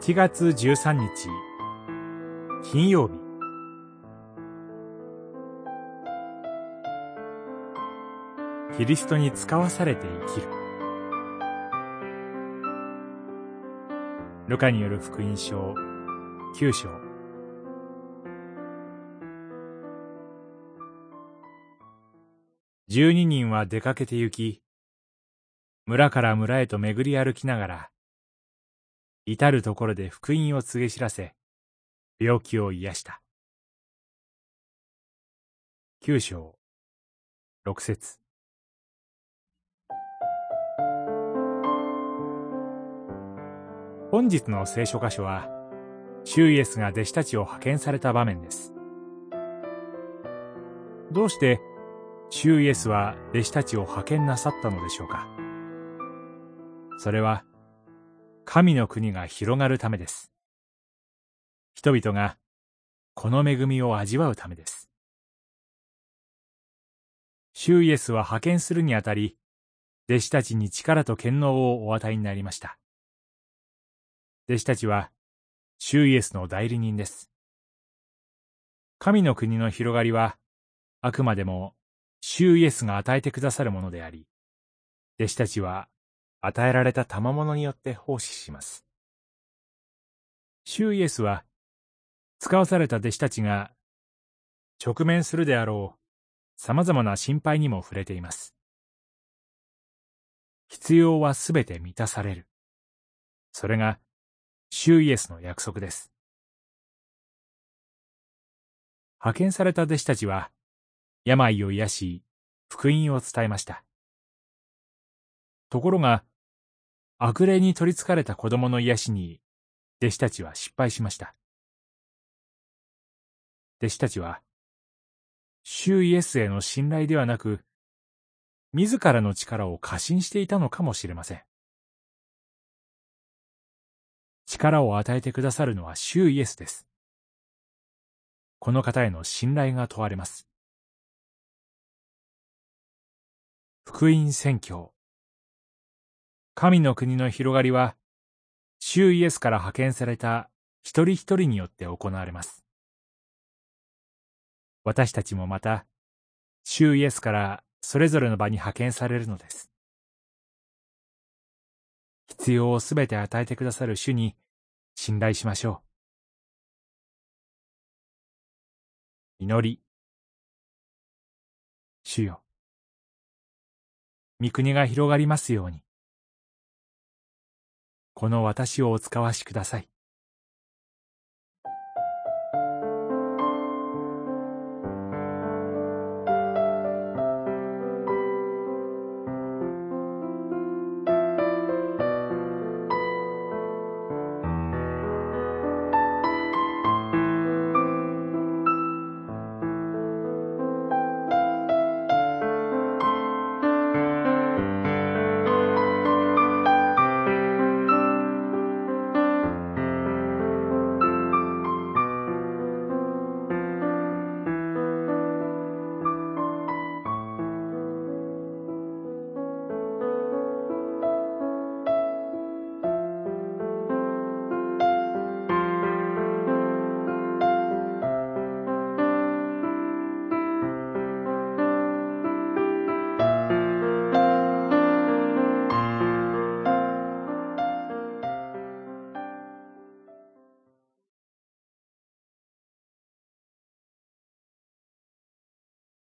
7月13日。金曜日。キリストに使わされて生きる。ルカによる福音書。9章。十二人は出かけて行き村から村へと巡り歩きながら至るところで福音を告げ知らせ、病気を癒した。九章、六節。本日の聖書箇所は、シュイエスが弟子たちを派遣された場面です。どうして、シュイエスは弟子たちを派遣なさったのでしょうかそれは、神の国が広がるためです。人々がこの恵みを味わうためです。シューイエスは派遣するにあたり、弟子たちに力と権能をお与えになりました。弟子たちは、シューイエスの代理人です。神の国の広がりは、あくまでも、シューイエスが与えてくださるものであり、弟子たちは与えられた賜物によって奉仕します。主イエスは、使わされた弟子たちが直面するであろう様々な心配にも触れています。必要はすべて満たされる。それが、主イエスの約束です。派遣された弟子たちは、病を癒し、福音を伝えました。ところが、悪霊に取り憑かれた子供の癒しに、弟子たちは失敗しました。弟子たちは、主イエスへの信頼ではなく、自らの力を過信していたのかもしれません。力を与えてくださるのは主イエスです。この方への信頼が問われます。福音宣教神の国の広がりは、主イエスから派遣された一人一人によって行われます。私たちもまた、主イエスからそれぞれの場に派遣されるのです。必要をすべて与えてくださる主に信頼しましょう。祈り。主よ。御国が広がりますように。この私をお使わしください。